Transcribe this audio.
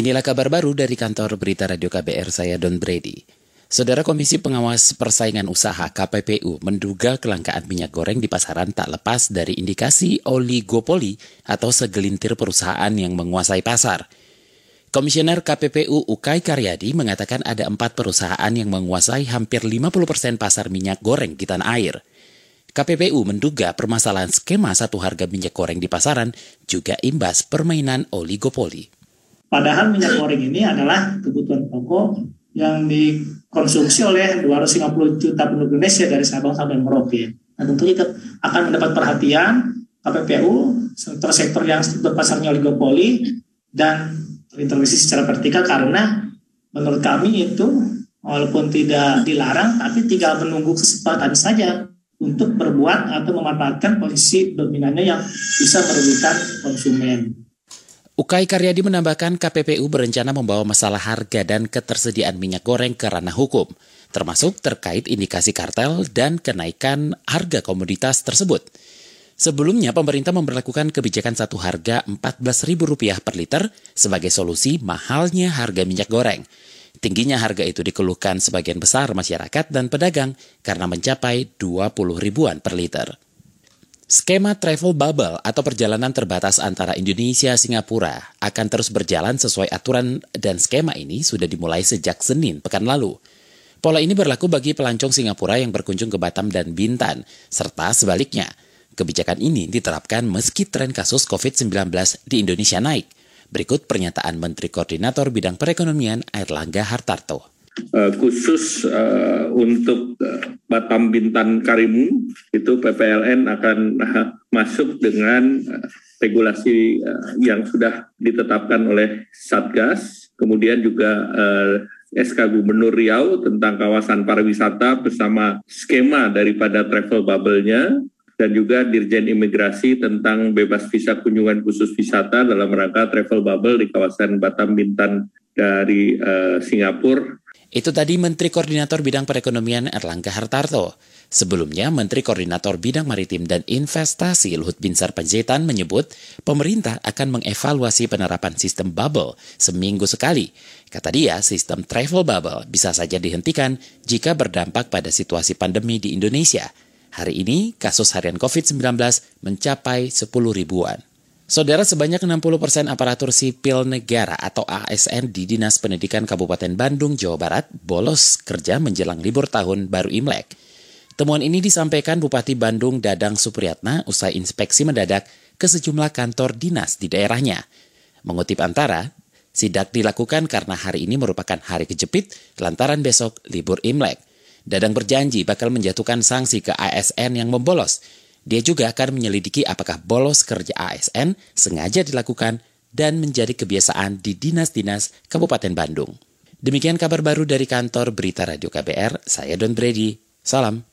Inilah kabar baru dari kantor berita Radio KBR, saya Don Brady. Saudara Komisi Pengawas Persaingan Usaha KPPU menduga kelangkaan minyak goreng di pasaran tak lepas dari indikasi oligopoli atau segelintir perusahaan yang menguasai pasar. Komisioner KPPU Ukay Karyadi mengatakan ada empat perusahaan yang menguasai hampir 50 persen pasar minyak goreng di tanah air. KPPU menduga permasalahan skema satu harga minyak goreng di pasaran juga imbas permainan oligopoli. Padahal minyak goreng ini adalah kebutuhan pokok yang dikonsumsi oleh 250 juta penduduk Indonesia dari Sabang sampai Merauke. Nah tentu itu akan mendapat perhatian KPPU, sektor-sektor yang struktur pasarnya oligopoli dan terintervensi secara vertikal karena menurut kami itu walaupun tidak dilarang tapi tinggal menunggu kesempatan saja untuk berbuat atau memanfaatkan posisi dominannya yang bisa merugikan konsumen. Ukay Karyadi menambahkan KPPU berencana membawa masalah harga dan ketersediaan minyak goreng ke ranah hukum, termasuk terkait indikasi kartel dan kenaikan harga komoditas tersebut. Sebelumnya, pemerintah memperlakukan kebijakan satu harga Rp14.000 per liter sebagai solusi mahalnya harga minyak goreng. Tingginya harga itu dikeluhkan sebagian besar masyarakat dan pedagang karena mencapai 20 ribuan per liter. Skema travel bubble atau perjalanan terbatas antara Indonesia Singapura akan terus berjalan sesuai aturan dan skema ini sudah dimulai sejak Senin pekan lalu. Pola ini berlaku bagi pelancong Singapura yang berkunjung ke Batam dan Bintan, serta sebaliknya. Kebijakan ini diterapkan meski tren kasus COVID-19 di Indonesia naik. Berikut pernyataan Menteri Koordinator Bidang Perekonomian Airlangga Hartarto uh, khusus uh, untuk uh, Batam Bintan Karimun itu PPLN akan masuk dengan regulasi yang sudah ditetapkan oleh Satgas, kemudian juga uh, SK Gubernur Riau tentang kawasan pariwisata bersama skema daripada travel bubble-nya. Dan juga Dirjen Imigrasi tentang bebas visa kunjungan khusus wisata dalam rangka travel bubble di kawasan Batam Bintan dari uh, Singapura itu tadi Menteri Koordinator Bidang Perekonomian Erlangga Hartarto. Sebelumnya, Menteri Koordinator Bidang Maritim dan Investasi Luhut Binsar Panjaitan menyebut pemerintah akan mengevaluasi penerapan sistem bubble seminggu sekali. Kata dia, sistem travel bubble bisa saja dihentikan jika berdampak pada situasi pandemi di Indonesia. Hari ini, kasus harian COVID-19 mencapai 10 ribuan. Saudara sebanyak 60 persen aparatur sipil negara atau ASN di Dinas Pendidikan Kabupaten Bandung, Jawa Barat bolos kerja menjelang libur tahun baru Imlek. Temuan ini disampaikan Bupati Bandung Dadang Supriyatna usai inspeksi mendadak ke sejumlah kantor dinas di daerahnya. Mengutip antara, sidak dilakukan karena hari ini merupakan hari kejepit lantaran besok libur Imlek. Dadang berjanji bakal menjatuhkan sanksi ke ASN yang membolos dia juga akan menyelidiki apakah bolos kerja ASN sengaja dilakukan dan menjadi kebiasaan di dinas-dinas Kabupaten Bandung. Demikian kabar baru dari kantor Berita Radio KBR, saya Don Brady. Salam.